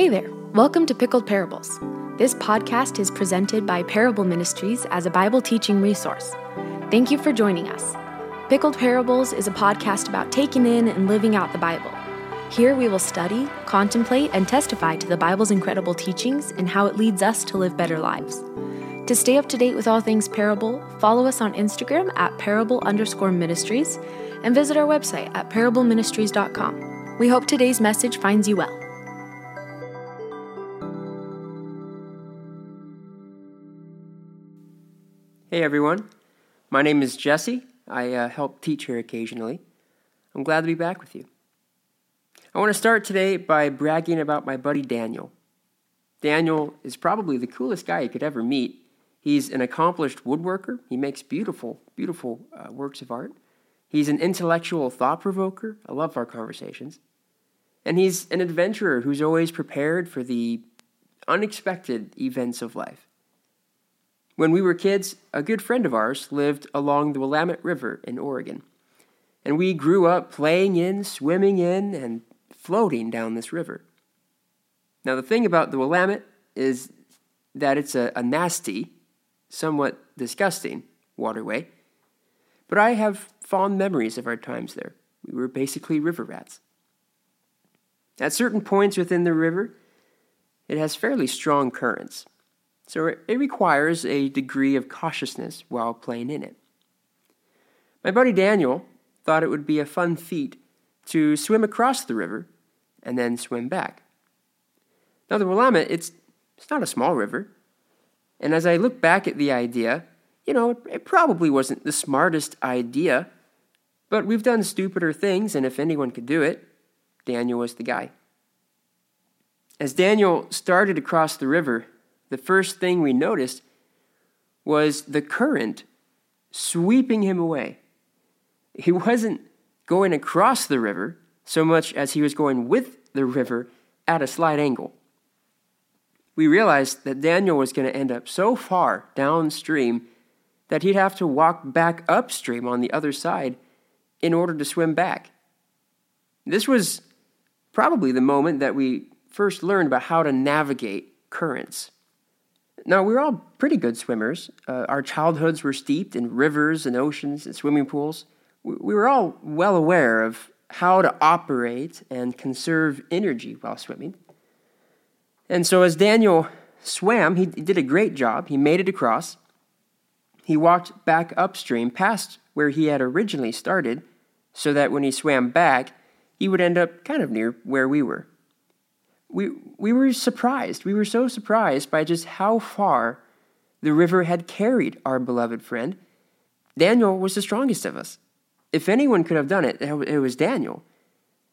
Hey there, welcome to Pickled Parables. This podcast is presented by Parable Ministries as a Bible teaching resource. Thank you for joining us. Pickled Parables is a podcast about taking in and living out the Bible. Here we will study, contemplate, and testify to the Bible's incredible teachings and how it leads us to live better lives. To stay up to date with all things parable, follow us on Instagram at parable underscore ministries and visit our website at parableministries.com. We hope today's message finds you well. Hey everyone, my name is Jesse. I uh, help teach here occasionally. I'm glad to be back with you. I want to start today by bragging about my buddy Daniel. Daniel is probably the coolest guy you could ever meet. He's an accomplished woodworker. He makes beautiful, beautiful uh, works of art. He's an intellectual thought provoker. I love our conversations. And he's an adventurer who's always prepared for the unexpected events of life. When we were kids, a good friend of ours lived along the Willamette River in Oregon. And we grew up playing in, swimming in, and floating down this river. Now, the thing about the Willamette is that it's a, a nasty, somewhat disgusting waterway. But I have fond memories of our times there. We were basically river rats. At certain points within the river, it has fairly strong currents. So it requires a degree of cautiousness while playing in it. My buddy Daniel thought it would be a fun feat to swim across the river and then swim back. Now, the Willamette, it's, it's not a small river. And as I look back at the idea, you know, it, it probably wasn't the smartest idea, but we've done stupider things, and if anyone could do it, Daniel was the guy. As Daniel started across the river, the first thing we noticed was the current sweeping him away. He wasn't going across the river so much as he was going with the river at a slight angle. We realized that Daniel was going to end up so far downstream that he'd have to walk back upstream on the other side in order to swim back. This was probably the moment that we first learned about how to navigate currents. Now, we were all pretty good swimmers. Uh, our childhoods were steeped in rivers and oceans and swimming pools. We, we were all well aware of how to operate and conserve energy while swimming. And so, as Daniel swam, he did a great job. He made it across. He walked back upstream past where he had originally started, so that when he swam back, he would end up kind of near where we were we, we were surprised. We were so surprised by just how far the river had carried our beloved friend. Daniel was the strongest of us. If anyone could have done it, it was Daniel.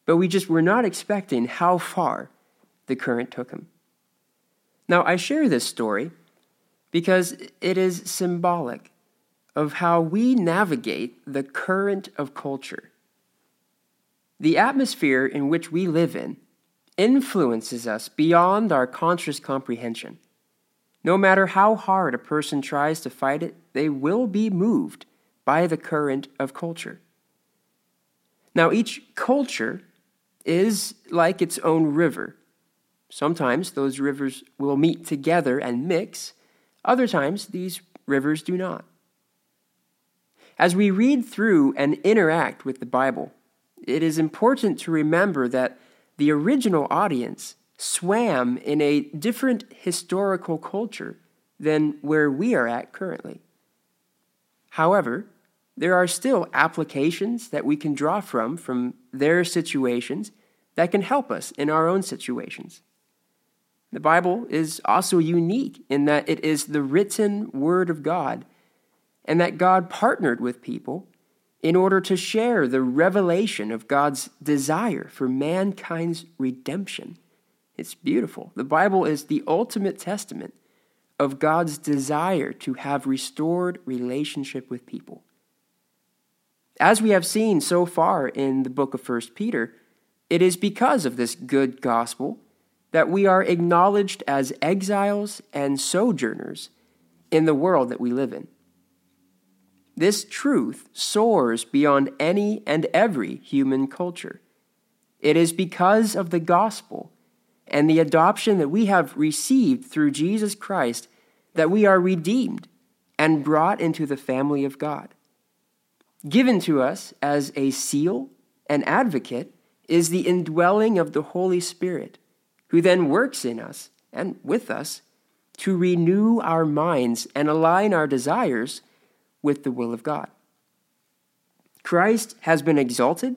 But we just were not expecting how far the current took him. Now, I share this story because it is symbolic of how we navigate the current of culture. The atmosphere in which we live in influences us beyond our conscious comprehension. No matter how hard a person tries to fight it, they will be moved by the current of culture. Now, each culture is like its own river. Sometimes those rivers will meet together and mix, other times these rivers do not. As we read through and interact with the Bible, it is important to remember that the original audience swam in a different historical culture than where we are at currently. However, there are still applications that we can draw from from their situations that can help us in our own situations. The Bible is also unique in that it is the written Word of God and that God partnered with people in order to share the revelation of God's desire for mankind's redemption. It's beautiful. The Bible is the ultimate testament of God's desire to have restored relationship with people. As we have seen so far in the book of 1 Peter, it is because of this good gospel that we are acknowledged as exiles and sojourners in the world that we live in. This truth soars beyond any and every human culture. It is because of the gospel and the adoption that we have received through Jesus Christ, that we are redeemed and brought into the family of God. Given to us as a seal, an advocate, is the indwelling of the Holy Spirit, who then works in us and with us to renew our minds and align our desires with the will of God. Christ has been exalted,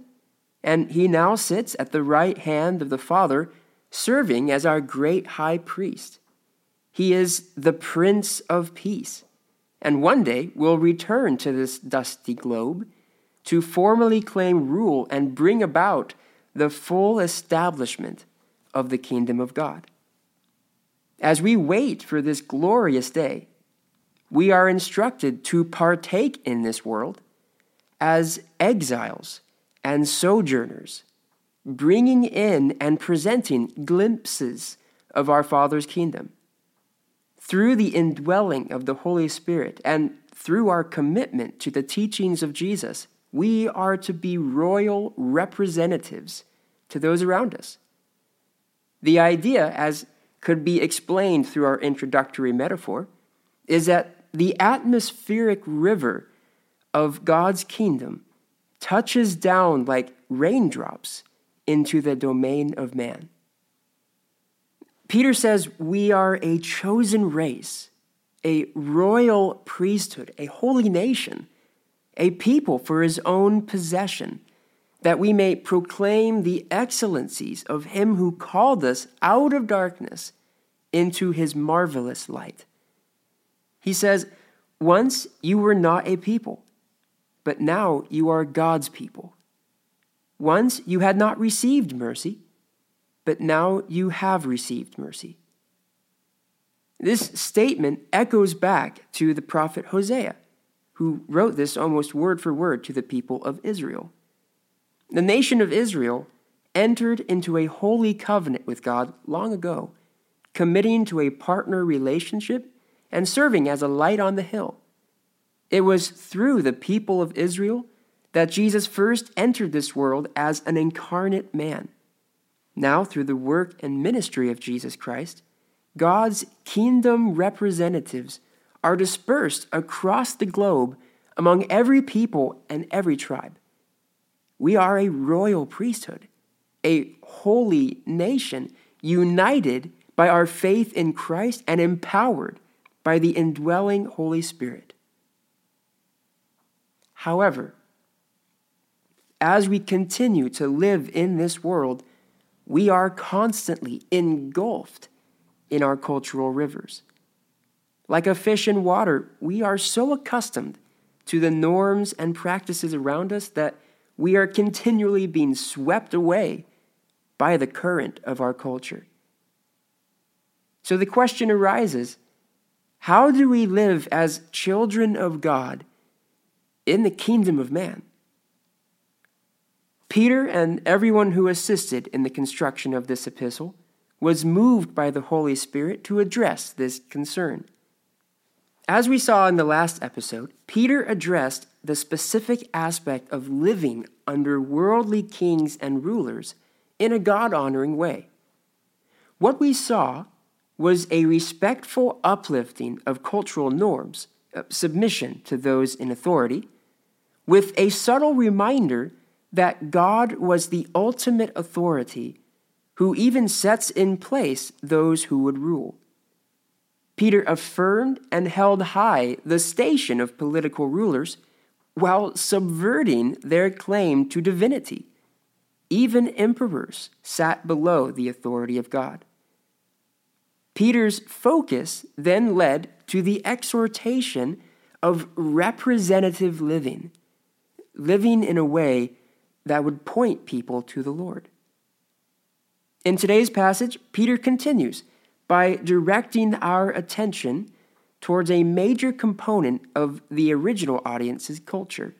and he now sits at the right hand of the Father, serving as our great high priest. He is the Prince of Peace, and one day will return to this dusty globe to formally claim rule and bring about the full establishment of the kingdom of God. As we wait for this glorious day, we are instructed to partake in this world as exiles and sojourners, bringing in and presenting glimpses of our Father's kingdom. Through the indwelling of the Holy Spirit and through our commitment to the teachings of Jesus, we are to be royal representatives to those around us. The idea, as could be explained through our introductory metaphor, is that the atmospheric river of God's kingdom touches down like raindrops into the domain of man. Peter says we are a chosen race, a royal priesthood, a holy nation, a people for his own possession, that we may proclaim the excellencies of him who called us out of darkness into his marvelous light. He says, Once you were not a people, but now you are God's people. Once you had not received mercy, but now you have received mercy. This statement echoes back to the prophet Hosea, who wrote this almost word for word to the people of Israel. The nation of Israel entered into a holy covenant with God long ago, committing to a partner relationship and serving as a light on the hill. It was through the people of Israel that Jesus first entered this world as an incarnate man. Now, through the work and ministry of Jesus Christ, God's kingdom representatives are dispersed across the globe among every people and every tribe. We are a royal priesthood, a holy nation, united by our faith in Christ and empowered by the indwelling Holy Spirit. However, as we continue to live in this world, we are constantly engulfed in our cultural rivers. Like a fish in water, we are so accustomed to the norms and practices around us that we are continually being swept away by the current of our culture. So the question arises how do we live as children of God in the kingdom of man? Peter and everyone who assisted in the construction of this epistle was moved by the Holy Spirit to address this concern. As we saw in the last episode, Peter addressed the specific aspect of living under worldly kings and rulers in a God honoring way. What we saw was a respectful uplifting of cultural norms, uh, submission to those in authority, with a subtle reminder that God was the ultimate authority who even sets in place those who would rule. Peter affirmed and held high the station of political rulers while subverting their claim to divinity. Even emperors sat below the authority of God. Peter's focus then led to the exhortation of representative living, living in a way that would point people to the Lord. In today's passage, Peter continues by directing our attention towards a major component of the original audience's culture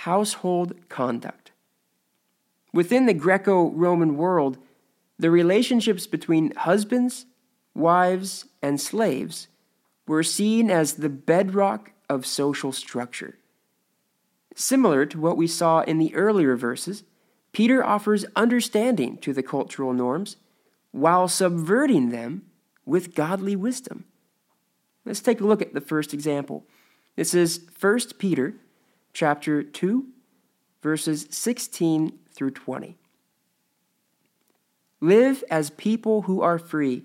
household conduct. Within the Greco Roman world, the relationships between husbands wives, and slaves were seen as the bedrock of social structure. Similar to what we saw in the earlier verses, Peter offers understanding to the cultural norms while subverting them with godly wisdom. Let's take a look at the first example. This is 1 Peter chapter 2 verses 16 through 20. Live as people who are free,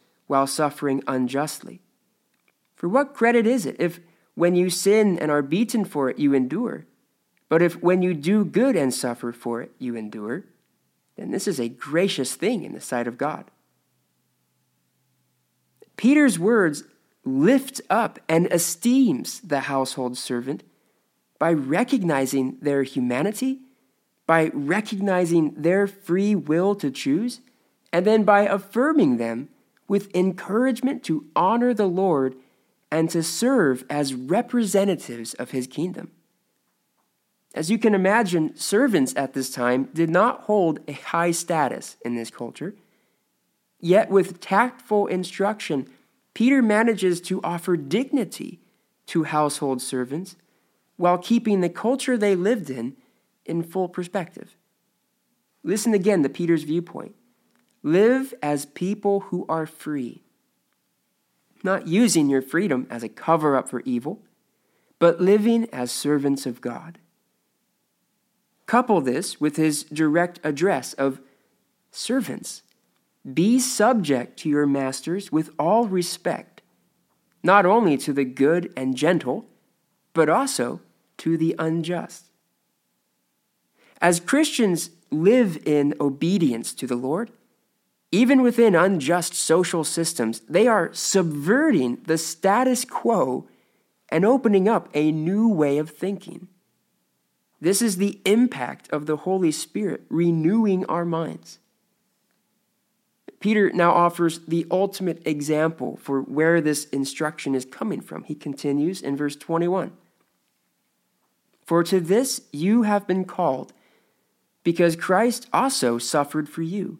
while suffering unjustly. For what credit is it if, when you sin and are beaten for it, you endure? But if, when you do good and suffer for it, you endure, then this is a gracious thing in the sight of God. Peter's words lift up and esteems the household servant by recognizing their humanity, by recognizing their free will to choose, and then by affirming them with encouragement to honor the Lord and to serve as representatives of his kingdom. As you can imagine, servants at this time did not hold a high status in this culture. Yet, with tactful instruction, Peter manages to offer dignity to household servants while keeping the culture they lived in in full perspective. Listen again to Peter's viewpoint. Live as people who are free, not using your freedom as a cover up for evil, but living as servants of God. Couple this with his direct address of servants be subject to your masters with all respect, not only to the good and gentle, but also to the unjust. As Christians live in obedience to the Lord, even within unjust social systems, they are subverting the status quo and opening up a new way of thinking. This is the impact of the Holy Spirit renewing our minds. Peter now offers the ultimate example for where this instruction is coming from. He continues in verse 21 For to this you have been called, because Christ also suffered for you,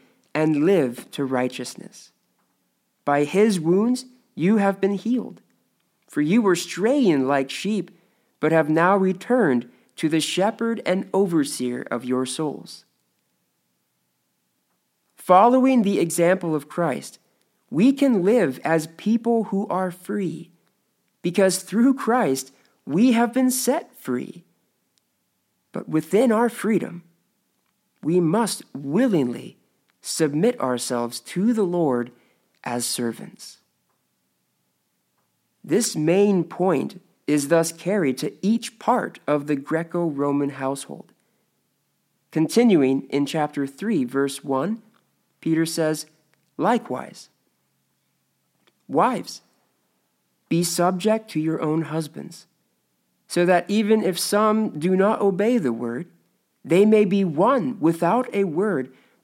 and live to righteousness. By his wounds you have been healed. For you were straying like sheep, but have now returned to the shepherd and overseer of your souls. Following the example of Christ, we can live as people who are free because through Christ we have been set free. But within our freedom, we must willingly submit ourselves to the Lord as servants. This main point is thus carried to each part of the Greco Roman household. Continuing in chapter 3, verse 1, Peter says, Likewise, Wives, be subject to your own husbands, so that even if some do not obey the word, they may be won without a word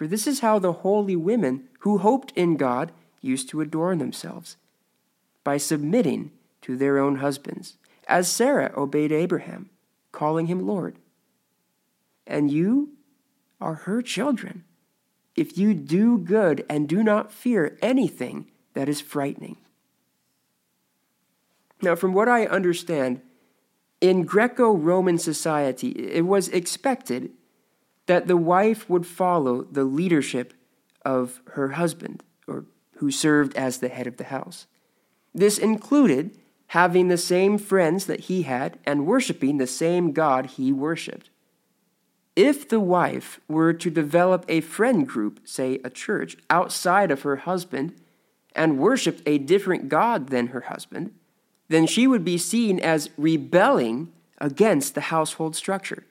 For this is how the holy women who hoped in God used to adorn themselves, by submitting to their own husbands, as Sarah obeyed Abraham, calling him Lord. And you are her children, if you do good and do not fear anything that is frightening. Now, from what I understand, in Greco Roman society, it was expected that the wife would follow the leadership of her husband, or who served as the head of the house. This included having the same friends that he had and worshiping the same God he worshiped. If the wife were to develop a friend group, say a church, outside of her husband and worshiped a different God than her husband, then she would be seen as rebelling against the household structure.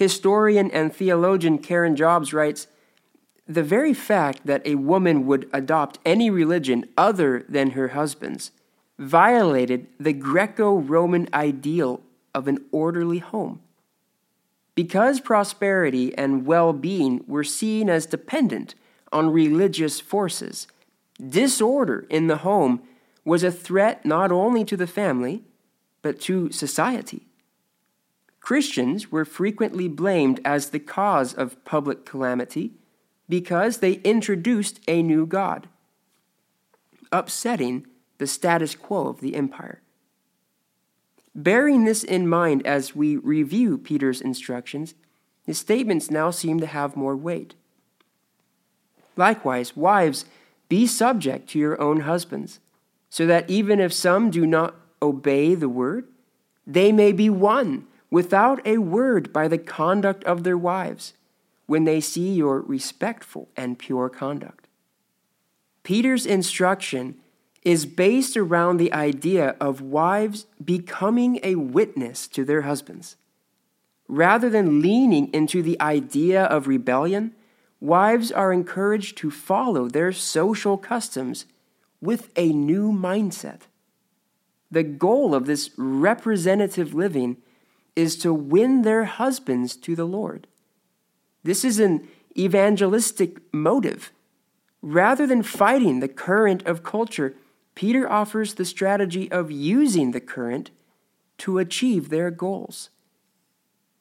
Historian and theologian Karen Jobes writes The very fact that a woman would adopt any religion other than her husband's violated the Greco Roman ideal of an orderly home. Because prosperity and well being were seen as dependent on religious forces, disorder in the home was a threat not only to the family, but to society. Christians were frequently blamed as the cause of public calamity because they introduced a new God, upsetting the status quo of the empire. Bearing this in mind as we review Peter's instructions, his statements now seem to have more weight. Likewise, wives, be subject to your own husbands, so that even if some do not obey the word, they may be won without a word by the conduct of their wives when they see your respectful and pure conduct. Peter's instruction is based around the idea of wives becoming a witness to their husbands. Rather than leaning into the idea of rebellion, wives are encouraged to follow their social customs with a new mindset. The goal of this representative living is to win their husbands to the Lord. This is an evangelistic motive. Rather than fighting the current of culture, Peter offers the strategy of using the current to achieve their goals.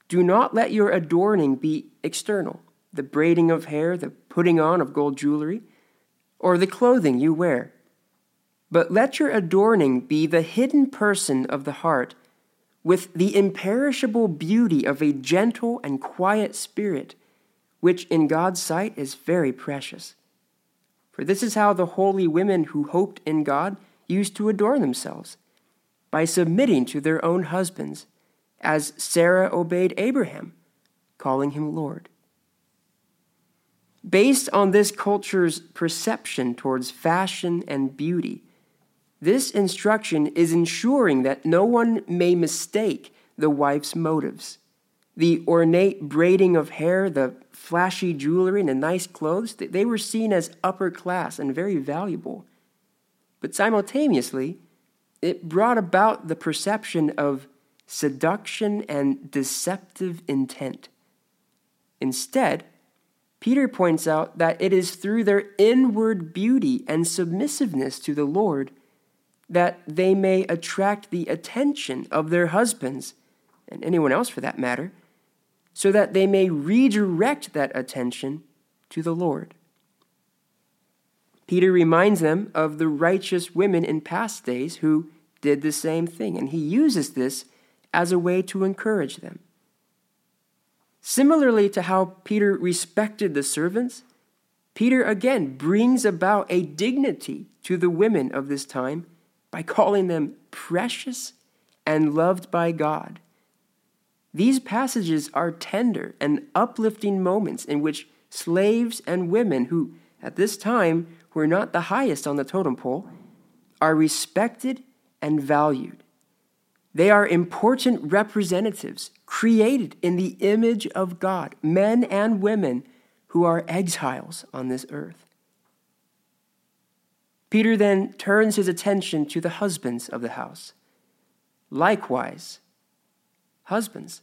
Do not let your adorning be external, the braiding of hair, the putting on of gold jewelry, or the clothing you wear. But let your adorning be the hidden person of the heart with the imperishable beauty of a gentle and quiet spirit, which in God's sight is very precious. For this is how the holy women who hoped in God used to adorn themselves, by submitting to their own husbands, as Sarah obeyed Abraham, calling him Lord. Based on this culture's perception towards fashion and beauty, this instruction is ensuring that no one may mistake the wife's motives. The ornate braiding of hair, the flashy jewelry, and the nice clothes, they were seen as upper class and very valuable. But simultaneously, it brought about the perception of seduction and deceptive intent. Instead, Peter points out that it is through their inward beauty and submissiveness to the Lord that they may attract the attention of their husbands, and anyone else for that matter, so that they may redirect that attention to the Lord. Peter reminds them of the righteous women in past days who did the same thing, and he uses this as a way to encourage them. Similarly to how Peter respected the servants, Peter again brings about a dignity to the women of this time by calling them precious and loved by God. These passages are tender and uplifting moments in which slaves and women who, at this time, were not the highest on the totem pole, are respected and valued. They are important representatives created in the image of God, men and women who are exiles on this earth. Peter then turns his attention to the husbands of the house. Likewise, husbands,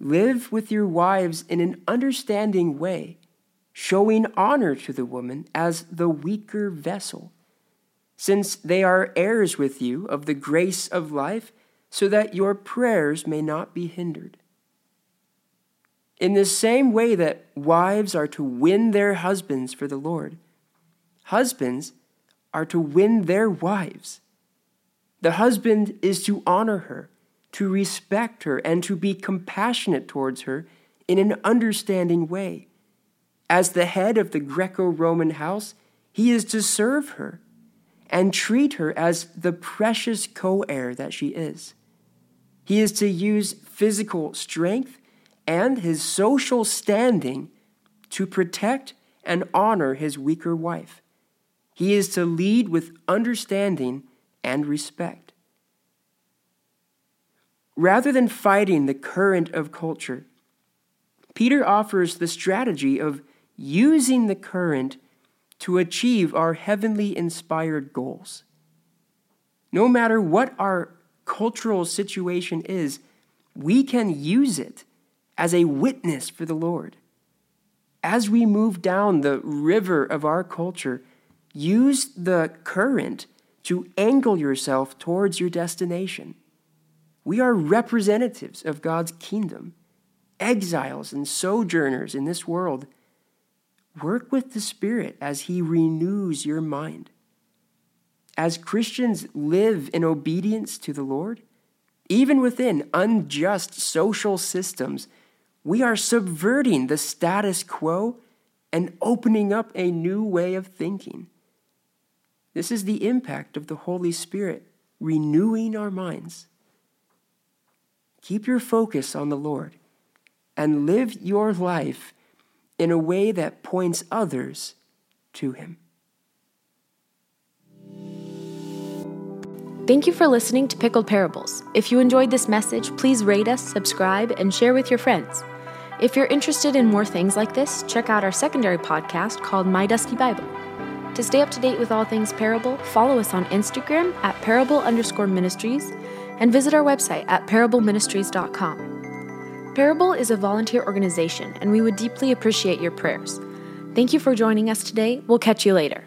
live with your wives in an understanding way, showing honor to the woman as the weaker vessel, since they are heirs with you of the grace of life, so that your prayers may not be hindered. In the same way that wives are to win their husbands for the Lord, husbands are to win their wives. The husband is to honor her, to respect her, and to be compassionate towards her in an understanding way. As the head of the Greco Roman house, he is to serve her and treat her as the precious co heir that she is. He is to use physical strength and his social standing to protect and honor his weaker wife. He is to lead with understanding and respect. Rather than fighting the current of culture, Peter offers the strategy of using the current to achieve our heavenly inspired goals. No matter what our cultural situation is, we can use it as a witness for the Lord. As we move down the river of our culture, use the current to angle yourself towards your destination. We are representatives of God's kingdom, exiles and sojourners in this world. Work with the Spirit as He renews your mind. As Christians live in obedience to the Lord, even within unjust social systems, we are subverting the status quo and opening up a new way of thinking. This is the impact of the Holy Spirit renewing our minds. Keep your focus on the Lord and live your life in a way that points others to Him. Thank you for listening to Pickled Parables. If you enjoyed this message, please rate us, subscribe, and share with your friends. If you're interested in more things like this, check out our secondary podcast called My Dusty Bible. To stay up to date with all things Parable, follow us on Instagram at parable underscore ministries and visit our website at parableministries.com. Parable is a volunteer organization, and we would deeply appreciate your prayers. Thank you for joining us today. We'll catch you later.